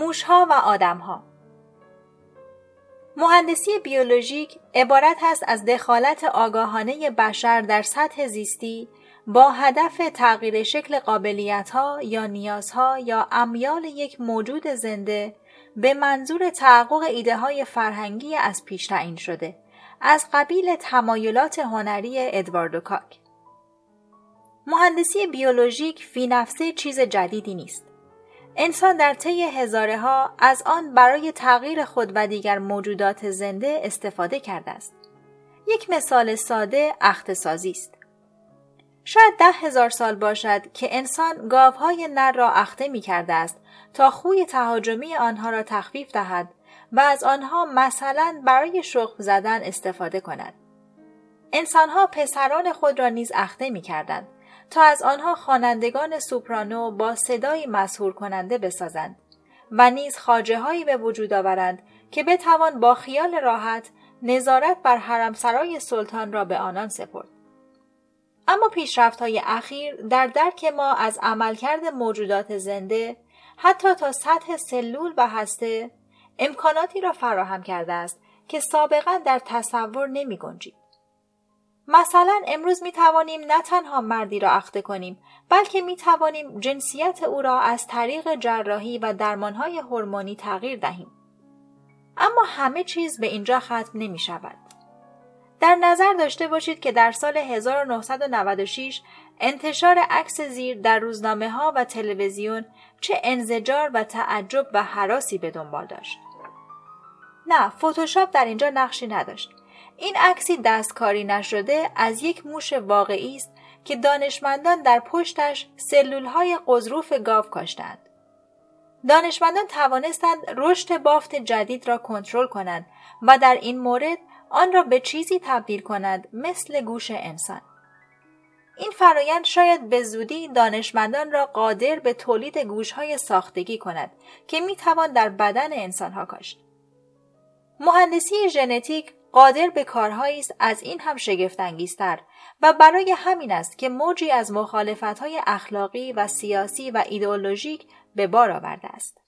موشها و آدمها. مهندسی بیولوژیک عبارت است از دخالت آگاهانه بشر در سطح زیستی با هدف تغییر شکل قابلیت ها یا نیازها یا امیال یک موجود زنده به منظور تحقق ایده های فرهنگی از پیش تعیین شده از قبیل تمایلات هنری ادواردو کاک. مهندسی بیولوژیک فی نفسه چیز جدیدی نیست. انسان در طی هزاره ها از آن برای تغییر خود و دیگر موجودات زنده استفاده کرده است. یک مثال ساده اختصازی است. شاید ده هزار سال باشد که انسان گاوهای نر را اخته می کرده است تا خوی تهاجمی آنها را تخفیف دهد و از آنها مثلا برای شخم زدن استفاده کند. انسانها پسران خود را نیز اخته می کردند تا از آنها خوانندگان سوپرانو با صدایی مسهور کننده بسازند و نیز خاجه هایی به وجود آورند که بتوان با خیال راحت نظارت بر حرمسرای سلطان را به آنان سپرد. اما پیشرفت های اخیر در درک ما از عملکرد موجودات زنده حتی تا سطح سلول و هسته امکاناتی را فراهم کرده است که سابقا در تصور نمی گنجید. مثلا امروز می توانیم نه تنها مردی را اخته کنیم بلکه می توانیم جنسیت او را از طریق جراحی و درمانهای هورمونی تغییر دهیم. اما همه چیز به اینجا ختم نمی شود. در نظر داشته باشید که در سال 1996 انتشار عکس زیر در روزنامه ها و تلویزیون چه انزجار و تعجب و حراسی به دنبال داشت. نه، فتوشاپ در اینجا نقشی نداشت. این عکسی دستکاری نشده از یک موش واقعی است که دانشمندان در پشتش سلولهای قضروف گاو کاشتند. دانشمندان توانستند رشد بافت جدید را کنترل کنند و در این مورد آن را به چیزی تبدیل کنند مثل گوش انسان. این فرایند شاید به زودی دانشمندان را قادر به تولید گوشهای ساختگی کند که می توان در بدن انسانها کاشت. مهندسی ژنتیک قادر به کارهایی است از این هم شگفتانگیزتر و برای همین است که موجی از مخالفتهای اخلاقی و سیاسی و ایدئولوژیک به بار آورده است.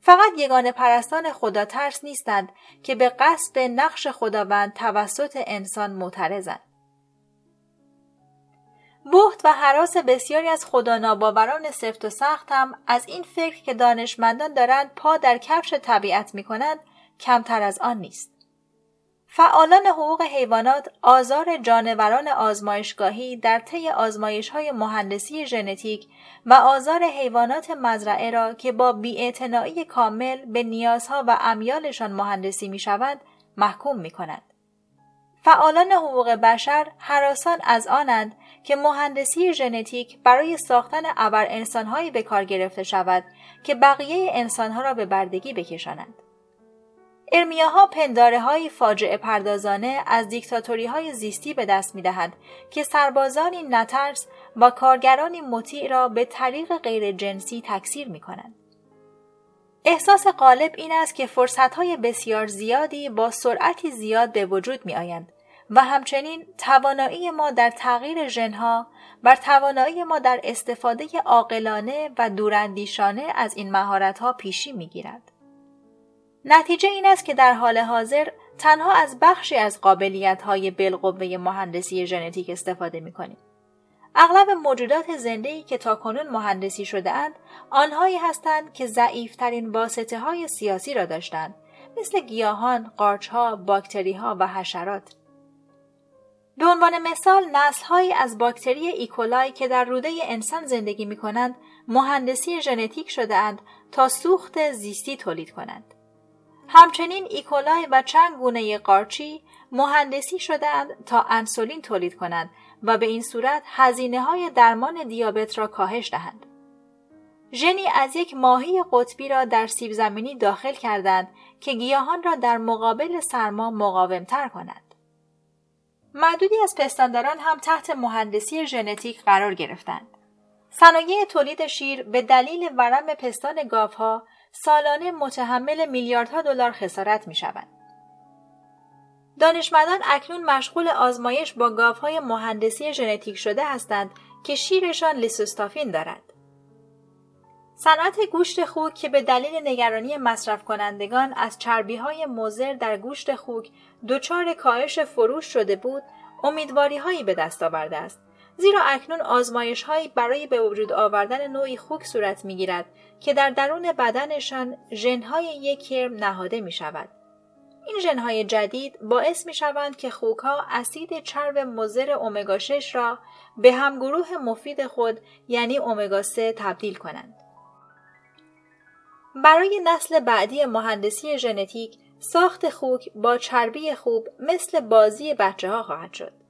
فقط یگان پرستان خدا ترس نیستند که به قصد نقش خداوند توسط انسان معترضند. بحت و حراس بسیاری از خدا ناباوران سفت و سخت هم از این فکر که دانشمندان دارند پا در کفش طبیعت می کنند کمتر از آن نیست. فعالان حقوق حیوانات آزار جانوران آزمایشگاهی در طی آزمایش های مهندسی ژنتیک و آزار حیوانات مزرعه را که با بیاعتنایی کامل به نیازها و امیالشان مهندسی می شود محکوم می کند. فعالان حقوق بشر حراسان از آنند که مهندسی ژنتیک برای ساختن ابر انسانهایی به کار گرفته شود که بقیه انسانها را به بردگی بکشانند. ارمیاها پنداره های فاجعه پردازانه از دیکتاتوری های زیستی به دست می دهند که سربازانی نترس و کارگرانی مطیع را به طریق غیر جنسی تکثیر می کنند. احساس غالب این است که فرصت های بسیار زیادی با سرعتی زیاد به وجود می آیند و همچنین توانایی ما در تغییر ژنها بر توانایی ما در استفاده عاقلانه و دوراندیشانه از این مهارت ها پیشی می گیرد. نتیجه این است که در حال حاضر تنها از بخشی از قابلیت های بالقوه مهندسی ژنتیک استفاده می کنیم. اغلب موجودات زنده که تاکنون مهندسی شده اند آنهایی هستند که ضعیفترین واسطه های سیاسی را داشتند مثل گیاهان، قارچها، باکتری ها و حشرات. به عنوان مثال نسلهایی از باکتری ایکولای که در روده انسان زندگی می کنند مهندسی ژنتیک شده اند تا سوخت زیستی تولید کنند. همچنین ایکولای و چند گونه قارچی مهندسی شدهاند تا انسولین تولید کنند و به این صورت هزینه های درمان دیابت را کاهش دهند. ژنی از یک ماهی قطبی را در سیب زمینی داخل کردند که گیاهان را در مقابل سرما مقاومتر کنند. معدودی از پستانداران هم تحت مهندسی ژنتیک قرار گرفتند. صنایع تولید شیر به دلیل ورم پستان گاوها سالانه متحمل میلیاردها دلار خسارت می شوند. دانشمندان اکنون مشغول آزمایش با گاوهای مهندسی ژنتیک شده هستند که شیرشان لیسوستافین دارد. صنعت گوشت خوک که به دلیل نگرانی مصرف کنندگان از چربی های مزر در گوشت خوک دچار کاهش فروش شده بود امیدواری هایی به دست آورده است زیرا اکنون آزمایش هایی برای به وجود آوردن نوعی خوک صورت می گیرد که در درون بدنشان ژنهای یک کرم نهاده می شود. این ژنهای جدید باعث می شوند که خوک ها اسید چرب مضر امگا 6 را به همگروه مفید خود یعنی امگا 3 تبدیل کنند. برای نسل بعدی مهندسی ژنتیک ساخت خوک با چربی خوب مثل بازی بچه ها خواهد شد.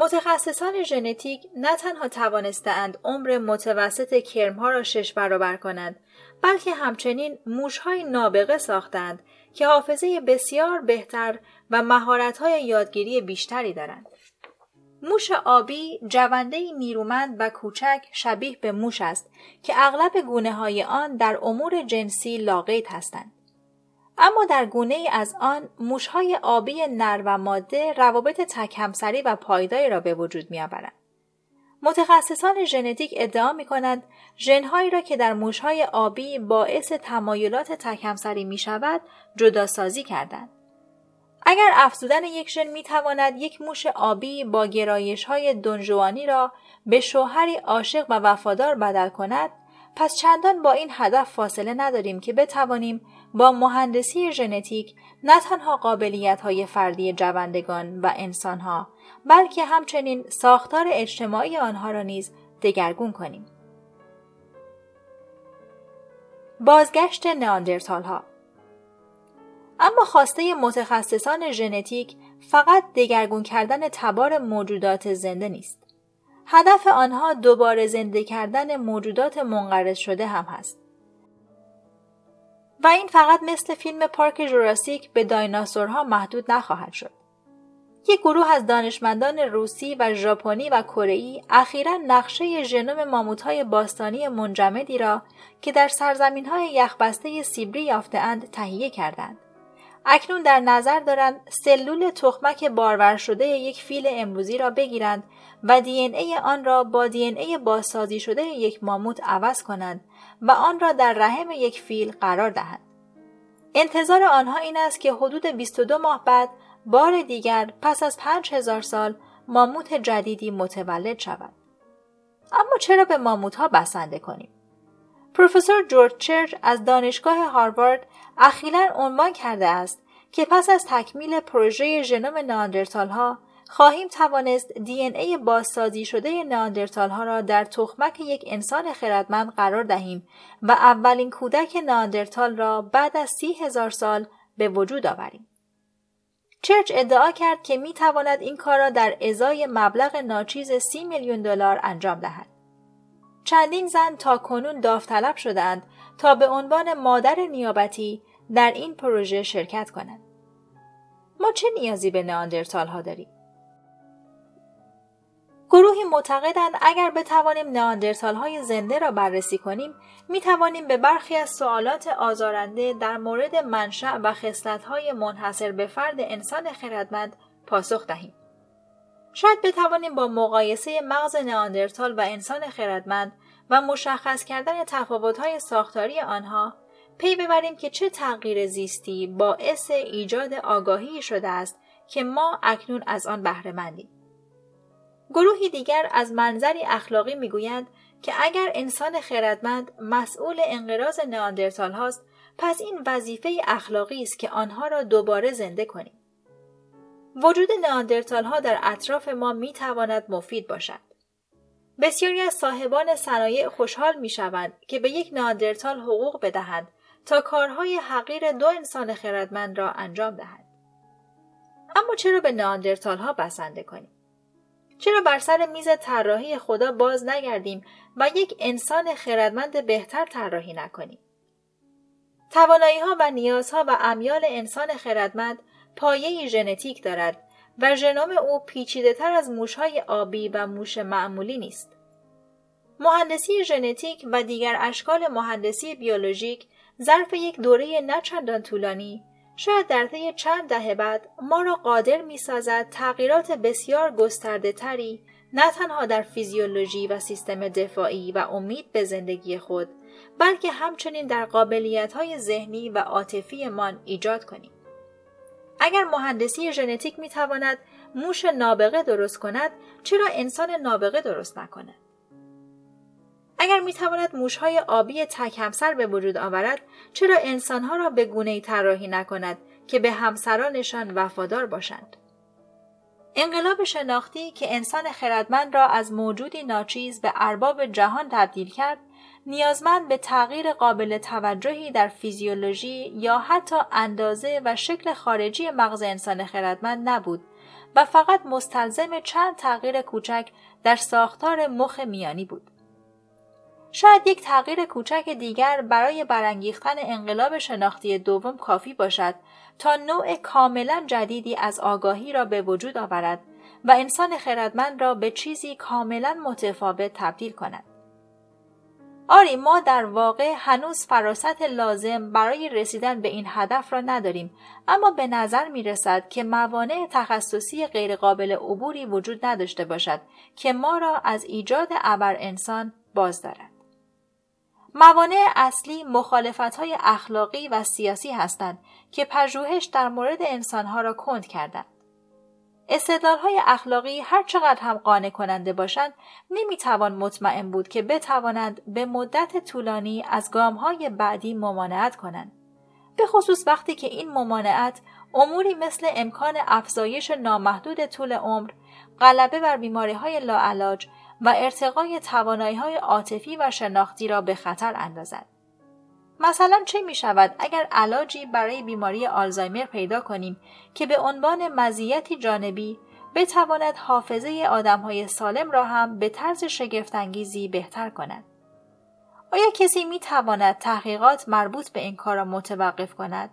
متخصصان ژنتیک نه تنها توانستهاند عمر متوسط کرمها را شش برابر کنند بلکه همچنین موشهای نابغه ساختند که حافظه بسیار بهتر و مهارت‌های یادگیری بیشتری دارند. موش آبی جونده نیرومند و کوچک شبیه به موش است که اغلب گونه های آن در امور جنسی لاقیت هستند. اما در گونه ای از آن موشهای آبی نر و ماده روابط تکهمسری و پایداری را به وجود می آورند. متخصصان ژنتیک ادعا می کنند ژنهایی را که در موشهای آبی باعث تمایلات تکهمسری می شود جداسازی کردند. اگر افزودن یک ژن می تواند یک موش آبی با گرایش های دنجوانی را به شوهری عاشق و وفادار بدل کند پس چندان با این هدف فاصله نداریم که بتوانیم با مهندسی ژنتیک نه تنها قابلیت های فردی جوندگان و انسان ها بلکه همچنین ساختار اجتماعی آنها را نیز دگرگون کنیم. بازگشت ناندرتال ها اما خواسته متخصصان ژنتیک فقط دگرگون کردن تبار موجودات زنده نیست. هدف آنها دوباره زنده کردن موجودات منقرض شده هم هست. و این فقط مثل فیلم پارک جوراسیک به دایناسورها محدود نخواهد شد. یک گروه از دانشمندان روسی و ژاپنی و کره‌ای اخیرا نقشه ژنوم ماموت‌های باستانی منجمدی را که در سرزمین‌های یخبسته سیبری یافتهاند تهیه کردند. اکنون در نظر دارند سلول تخمک بارور شده یک فیل امروزی را بگیرند و دی ای آن را با دی ای بازسازی شده یک ماموت عوض کنند و آن را در رحم یک فیل قرار دهند. انتظار آنها این است که حدود 22 ماه بعد بار دیگر پس از 5000 سال ماموت جدیدی متولد شود. اما چرا به ماموت ها بسنده کنیم؟ پروفسور جورج چرچ از دانشگاه هاروارد اخیرا عنوان کرده است که پس از تکمیل پروژه ژنوم ناندرتال ها خواهیم توانست دی ای بازسازی شده ناندرتال ها را در تخمک یک انسان خردمند قرار دهیم و اولین کودک ناندرتال را بعد از سی هزار سال به وجود آوریم. چرچ ادعا کرد که می تواند این کار را در ازای مبلغ ناچیز سی میلیون دلار انجام دهد. چندین زن تا کنون داوطلب شدند تا به عنوان مادر نیابتی در این پروژه شرکت کنند. ما چه نیازی به ناندرتال ها داریم؟ گروهی معتقدند اگر بتوانیم ناندرتال های زنده را بررسی کنیم می توانیم به برخی از سوالات آزارنده در مورد منشأ و خصلت های منحصر به فرد انسان خردمند پاسخ دهیم. شاید بتوانیم با مقایسه مغز ناندرتال و انسان خردمند و مشخص کردن تفاوت‌های ساختاری آنها پی ببریم که چه تغییر زیستی باعث ایجاد آگاهی شده است که ما اکنون از آن بهره مندیم. گروهی دیگر از منظری اخلاقی می‌گویند که اگر انسان خردمند مسئول انقراض نئاندرتال هاست پس این وظیفه اخلاقی است که آنها را دوباره زنده کنیم. وجود نئاندرتال ها در اطراف ما می تواند مفید باشد. بسیاری از صاحبان صنایع خوشحال می شوند که به یک نئاندرتال حقوق بدهند تا کارهای حقیر دو انسان خردمند را انجام دهند. اما چرا به نئاندرتال ها بسنده کنیم؟ چرا بر سر میز طراحی خدا باز نگردیم و یک انسان خردمند بهتر طراحی نکنیم؟ توانایی ها و نیازها و امیال انسان خردمند پایه ژنتیک دارد و ژنوم او پیچیده تر از موشهای آبی و موش معمولی نیست. مهندسی ژنتیک و دیگر اشکال مهندسی بیولوژیک ظرف یک دوره نچندان طولانی شاید در طی چند دهه بعد ما را قادر می سازد تغییرات بسیار گسترده تری نه تنها در فیزیولوژی و سیستم دفاعی و امید به زندگی خود بلکه همچنین در قابلیت های ذهنی و عاطفیمان ایجاد کنیم. اگر مهندسی ژنتیک می تواند موش نابغه درست کند چرا انسان نابغه درست نکند؟ اگر می تواند موشهای آبی تک همسر به وجود آورد چرا انسانها را به گونه طراحی نکند که به همسرانشان وفادار باشند؟ انقلاب شناختی که انسان خردمند را از موجودی ناچیز به ارباب جهان تبدیل کرد نیازمند به تغییر قابل توجهی در فیزیولوژی یا حتی اندازه و شکل خارجی مغز انسان خردمند نبود و فقط مستلزم چند تغییر کوچک در ساختار مخ میانی بود. شاید یک تغییر کوچک دیگر برای برانگیختن انقلاب شناختی دوم کافی باشد تا نوع کاملا جدیدی از آگاهی را به وجود آورد و انسان خردمند را به چیزی کاملا متفاوت تبدیل کند. آری ما در واقع هنوز فراست لازم برای رسیدن به این هدف را نداریم اما به نظر می رسد که موانع تخصصی غیرقابل عبوری وجود نداشته باشد که ما را از ایجاد ابر انسان باز دارد. موانع اصلی مخالفت های اخلاقی و سیاسی هستند که پژوهش در مورد انسانها را کند کردند. استدلال های اخلاقی هر چقدر هم قانع کننده باشند نمی‌توان مطمئن بود که بتوانند به مدت طولانی از گام های بعدی ممانعت کنند. به خصوص وقتی که این ممانعت اموری مثل امکان افزایش نامحدود طول عمر، غلبه بر بیماری های لاعلاج و ارتقای توانایی های عاطفی و شناختی را به خطر اندازد. مثلا چه می شود اگر علاجی برای بیماری آلزایمر پیدا کنیم که به عنوان مزیتی جانبی بتواند حافظه های سالم را هم به طرز شگفتانگیزی بهتر کند. آیا کسی می تواند تحقیقات مربوط به این کار را متوقف کند؟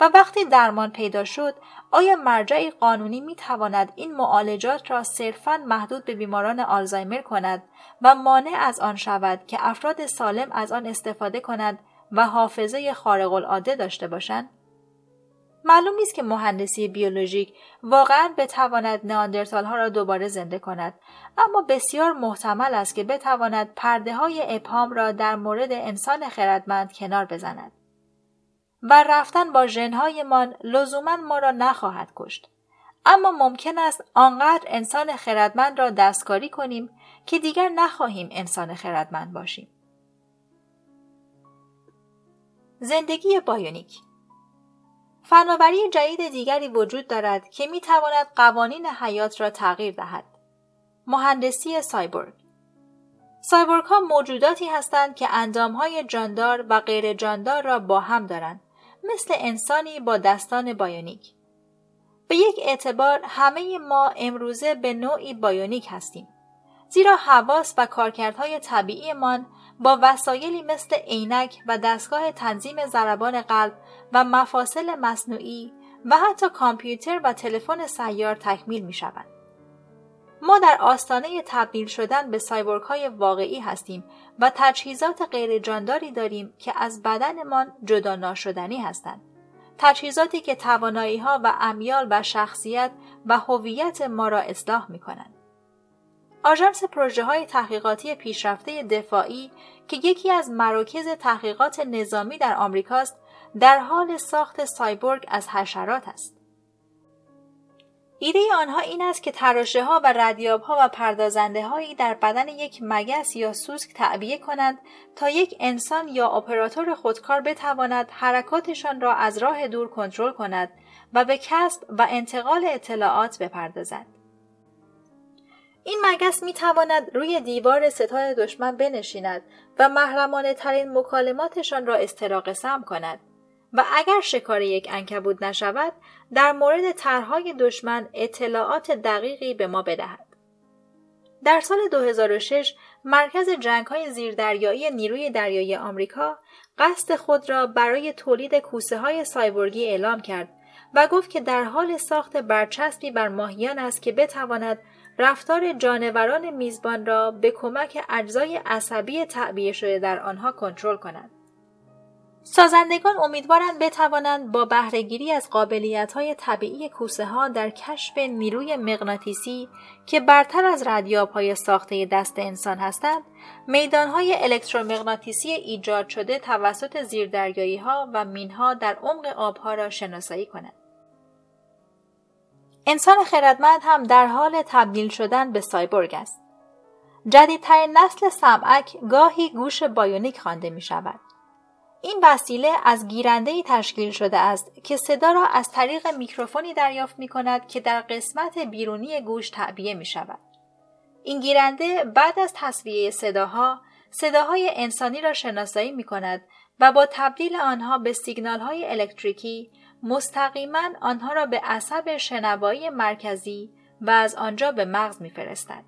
و وقتی درمان پیدا شد آیا مرجعی قانونی می تواند این معالجات را صرفا محدود به بیماران آلزایمر کند و مانع از آن شود که افراد سالم از آن استفاده کند و حافظه خارق العاده داشته باشند؟ معلوم نیست که مهندسی بیولوژیک واقعا بتواند ناندرتال ها را دوباره زنده کند اما بسیار محتمل است که بتواند پرده های ابهام را در مورد انسان خردمند کنار بزند و رفتن با ژنهایمان لزوما ما را نخواهد کشت اما ممکن است آنقدر انسان خردمند را دستکاری کنیم که دیگر نخواهیم انسان خردمند باشیم زندگی بایونیک فناوری جدید دیگری وجود دارد که می تواند قوانین حیات را تغییر دهد. مهندسی سایبورگ سایبورگ ها موجوداتی هستند که اندام های جاندار و غیر جاندار را با هم دارند مثل انسانی با دستان بایونیک. به یک اعتبار همه ما امروزه به نوعی بایونیک هستیم. زیرا حواس و کارکردهای طبیعیمان با وسایلی مثل عینک و دستگاه تنظیم ضربان قلب و مفاصل مصنوعی و حتی کامپیوتر و تلفن سیار تکمیل می شوند. ما در آستانه تبدیل شدن به سایبورگ های واقعی هستیم و تجهیزات غیر جانداری داریم که از بدنمان جدا ناشدنی هستند. تجهیزاتی که توانایی ها و امیال و شخصیت و هویت ما را اصلاح می کنند. آژانس پروژه های تحقیقاتی پیشرفته دفاعی که یکی از مراکز تحقیقات نظامی در آمریکاست در حال ساخت سایبورگ از حشرات است. ایده آنها این است که تراشه ها و ردیاب ها و پردازنده هایی در بدن یک مگس یا سوسک تعبیه کنند تا یک انسان یا اپراتور خودکار بتواند حرکاتشان را از راه دور کنترل کند و به کسب و انتقال اطلاعات بپردازد. این مگس می تواند روی دیوار ستاد دشمن بنشیند و محرمانه ترین مکالماتشان را استراق سم کند و اگر شکار یک انکبود نشود در مورد طرحهای دشمن اطلاعات دقیقی به ما بدهد. در سال 2006 مرکز جنگ های زیردریایی نیروی دریایی آمریکا قصد خود را برای تولید کوسه های سایبورگی اعلام کرد و گفت که در حال ساخت برچسبی بر ماهیان است که بتواند رفتار جانوران میزبان را به کمک اجزای عصبی تعبیه شده در آنها کنترل کند. سازندگان امیدوارند بتوانند با بهرهگیری از های طبیعی کوسه ها در کشف نیروی مغناطیسی که برتر از های ساخته دست انسان هستند، های الکترومغناطیسی ایجاد شده توسط زیردریایی ها و ها در عمق آبها را شناسایی کنند. انسان خردمند هم در حال تبدیل شدن به سایبورگ است. جدیدترین نسل سمعک گاهی گوش بایونیک خوانده می شود. این وسیله از گیرنده تشکیل شده است که صدا را از طریق میکروفونی دریافت می کند که در قسمت بیرونی گوش تعبیه می شود. این گیرنده بعد از تصویه صداها صداهای انسانی را شناسایی می کند و با تبدیل آنها به سیگنال های الکتریکی مستقیما آنها را به عصب شنوایی مرکزی و از آنجا به مغز میفرستد.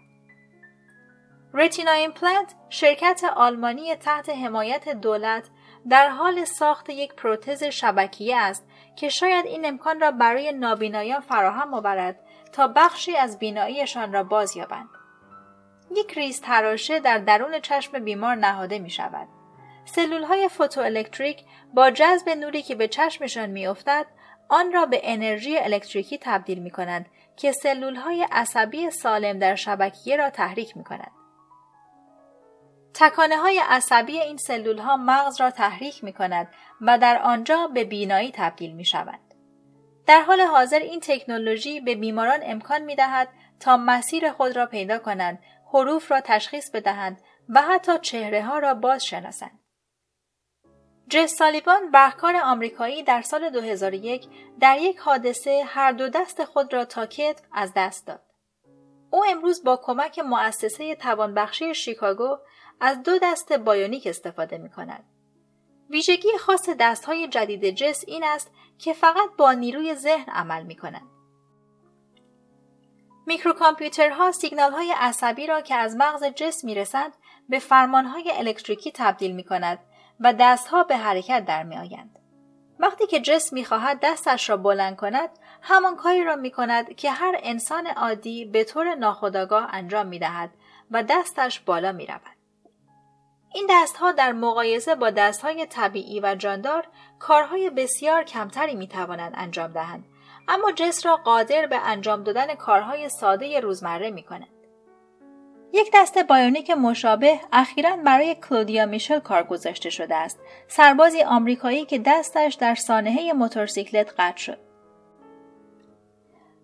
Retina Implant شرکت آلمانی تحت حمایت دولت در حال ساخت یک پروتز شبکیه است که شاید این امکان را برای نابینایان فراهم آورد تا بخشی از بیناییشان را باز یابند. یک ریز تراشه در درون چشم بیمار نهاده می شود. سلول های فوتوالکتریک با جذب نوری که به چشمشان میافتد آن را به انرژی الکتریکی تبدیل می کنند که سلول های عصبی سالم در شبکیه را تحریک می کنند. تکانه های عصبی این سلول ها مغز را تحریک می کند و در آنجا به بینایی تبدیل می شود. در حال حاضر این تکنولوژی به بیماران امکان می دهد تا مسیر خود را پیدا کنند، حروف را تشخیص بدهند و حتی چهره ها را باز شناسند. جس سالیبان برکار آمریکایی در سال 2001 در یک حادثه هر دو دست خود را تا کتف از دست داد. او امروز با کمک مؤسسه توانبخشی شیکاگو از دو دست بایونیک استفاده می کند. ویژگی خاص دست های جدید جس این است که فقط با نیروی ذهن عمل می کنند. میکروکامپیوترها سیگنال های عصبی را که از مغز جس می رسند به فرمان های الکتریکی تبدیل می کند و دستها به حرکت در می آیند. وقتی که جسم می خواهد دستش را بلند کند همان کاری را می کند که هر انسان عادی به طور ناخودآگاه انجام می دهد و دستش بالا می رود. این دستها در مقایسه با دستهای طبیعی و جاندار کارهای بسیار کمتری می توانند انجام دهند اما جس را قادر به انجام دادن کارهای ساده روزمره می کند. یک دست بایونیک مشابه اخیرا برای کلودیا میشل کار گذاشته شده است سربازی آمریکایی که دستش در سانحه موتورسیکلت قطع شد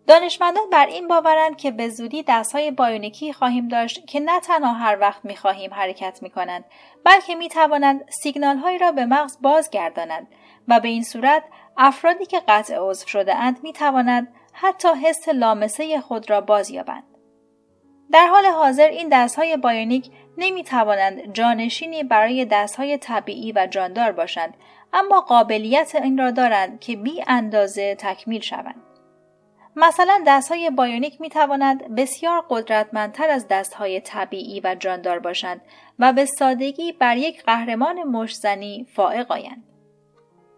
دانشمندان بر این باورند که به زودی دستهای بایونیکی خواهیم داشت که نه تنها هر وقت می خواهیم حرکت می کنند بلکه می توانند سیگنال هایی را به مغز بازگردانند و به این صورت افرادی که قطع عضو شده اند می توانند حتی حس لامسه خود را بازیابند. در حال حاضر این دستهای بایونیک نمی توانند جانشینی برای دستهای طبیعی و جاندار باشند اما قابلیت این را دارند که بی اندازه تکمیل شوند. مثلا دستهای بایونیک می توانند بسیار قدرتمندتر از دستهای طبیعی و جاندار باشند و به سادگی بر یک قهرمان مشزنی فائق آیند.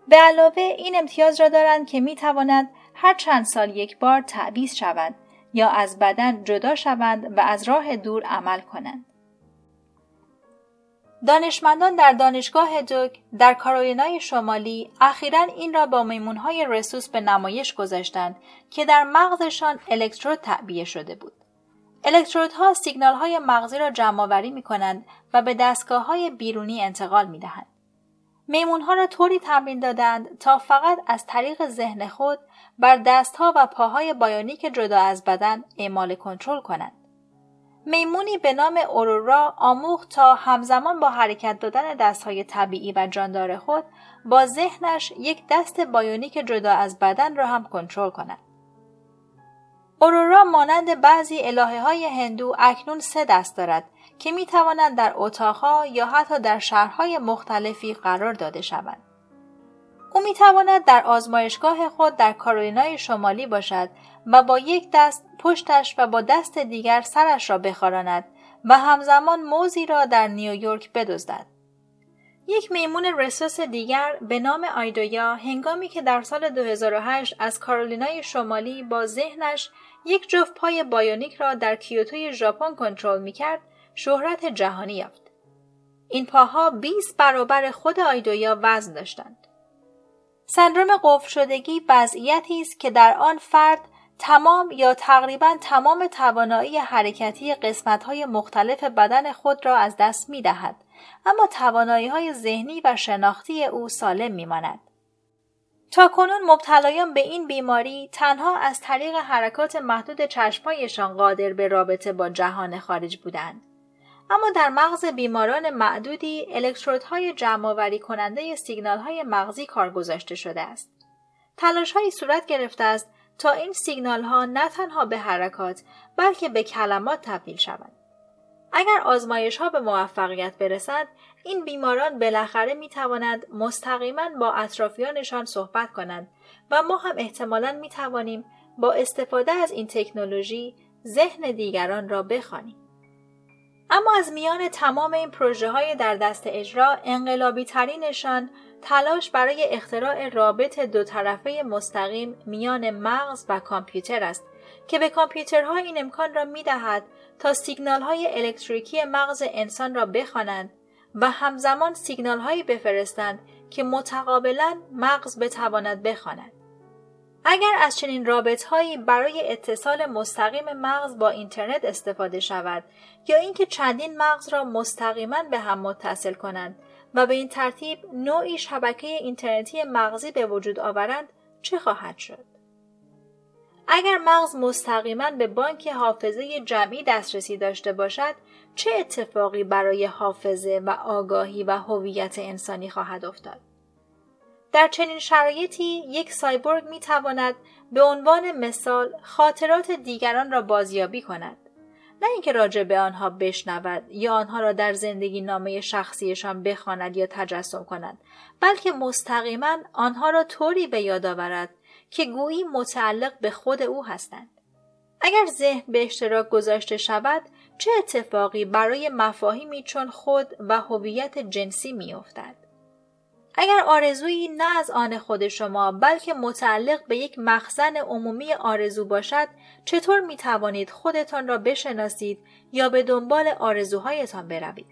به علاوه این امتیاز را دارند که می توانند هر چند سال یک بار تعویض شوند یا از بدن جدا شوند و از راه دور عمل کنند. دانشمندان در دانشگاه دوک در کارولینای شمالی اخیرا این را با میمونهای رسوس به نمایش گذاشتند که در مغزشان الکترود تعبیه شده بود. الکترودها سیگنال های مغزی را جمع آوری می کنند و به دستگاه های بیرونی انتقال می دهند. میمونها را طوری تمرین دادند تا فقط از طریق ذهن خود بر دستها و پاهای بایونیک جدا از بدن اعمال کنترل کنند. میمونی به نام اورورا آموخت تا همزمان با حرکت دادن دستهای طبیعی و جاندار خود با ذهنش یک دست بایونیک جدا از بدن را هم کنترل کند. اورورا مانند بعضی الهه های هندو اکنون سه دست دارد که می توانند در اتاقها یا حتی در شهرهای مختلفی قرار داده شوند. او می تواند در آزمایشگاه خود در کارولینای شمالی باشد و با یک دست پشتش و با دست دیگر سرش را بخاراند و همزمان موزی را در نیویورک بدزدد. یک میمون رسوس دیگر به نام آیدویا هنگامی که در سال 2008 از کارولینای شمالی با ذهنش یک جفت پای بایونیک را در کیوتوی ژاپن کنترل می کرد، شهرت جهانی یافت. این پاها 20 برابر خود آیدویا وزن داشتند. سندروم قفل شدگی وضعیتی است که در آن فرد تمام یا تقریبا تمام توانایی حرکتی قسمت‌های مختلف بدن خود را از دست می دهد. اما توانایی های ذهنی و شناختی او سالم می ماند. تا کنون مبتلایان به این بیماری تنها از طریق حرکات محدود چشمهایشان قادر به رابطه با جهان خارج بودند. اما در مغز بیماران معدودی الکترودهای جمعآوری کننده سیگنال های مغزی کار گذاشته شده است. تلاش های صورت گرفته است تا این سیگنال ها نه تنها به حرکات بلکه به کلمات تبدیل شوند. اگر آزمایش ها به موفقیت برسد این بیماران بالاخره می توانند مستقیما با اطرافیانشان صحبت کنند و ما هم احتمالا می توانیم با استفاده از این تکنولوژی ذهن دیگران را بخوانیم. اما از میان تمام این پروژه های در دست اجرا انقلابی ترینشان تلاش برای اختراع رابط دو طرفه مستقیم میان مغز و کامپیوتر است که به کامپیوترها این امکان را می دهد تا سیگنال های الکتریکی مغز انسان را بخوانند و همزمان سیگنال هایی بفرستند که متقابلا مغز بتواند بخواند. اگر از چنین رابط هایی برای اتصال مستقیم مغز با اینترنت استفاده شود یا اینکه چندین مغز را مستقیما به هم متصل کنند و به این ترتیب نوعی شبکه اینترنتی مغزی به وجود آورند چه خواهد شد؟ اگر مغز مستقیما به بانک حافظه جمعی دسترسی داشته باشد چه اتفاقی برای حافظه و آگاهی و هویت انسانی خواهد افتاد در چنین شرایطی یک سایبورگ می تواند به عنوان مثال خاطرات دیگران را بازیابی کند نه اینکه راجع به آنها بشنود یا آنها را در زندگی نامه شخصیشان بخواند یا تجسم کند بلکه مستقیما آنها را طوری به یاد آورد که گویی متعلق به خود او هستند. اگر ذهن به اشتراک گذاشته شود چه اتفاقی برای مفاهیمی چون خود و هویت جنسی میافتد اگر آرزویی نه از آن خود شما بلکه متعلق به یک مخزن عمومی آرزو باشد چطور می توانید خودتان را بشناسید یا به دنبال آرزوهایتان بروید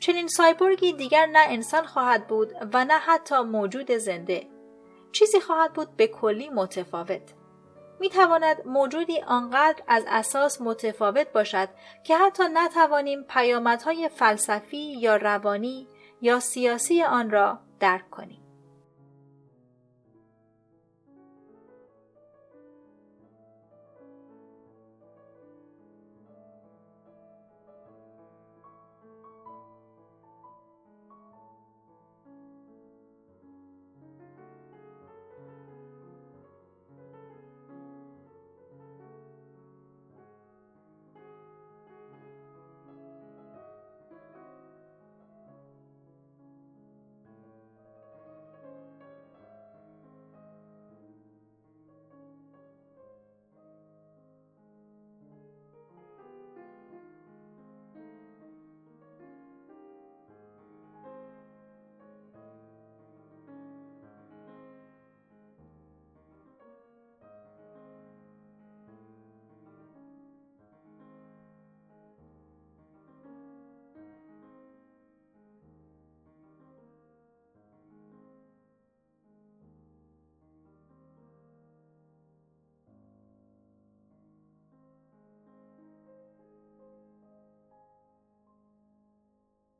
چنین سایبورگی دیگر نه انسان خواهد بود و نه حتی موجود زنده چیزی خواهد بود به کلی متفاوت. می تواند موجودی آنقدر از اساس متفاوت باشد که حتی نتوانیم پیامدهای فلسفی یا روانی یا سیاسی آن را درک کنیم.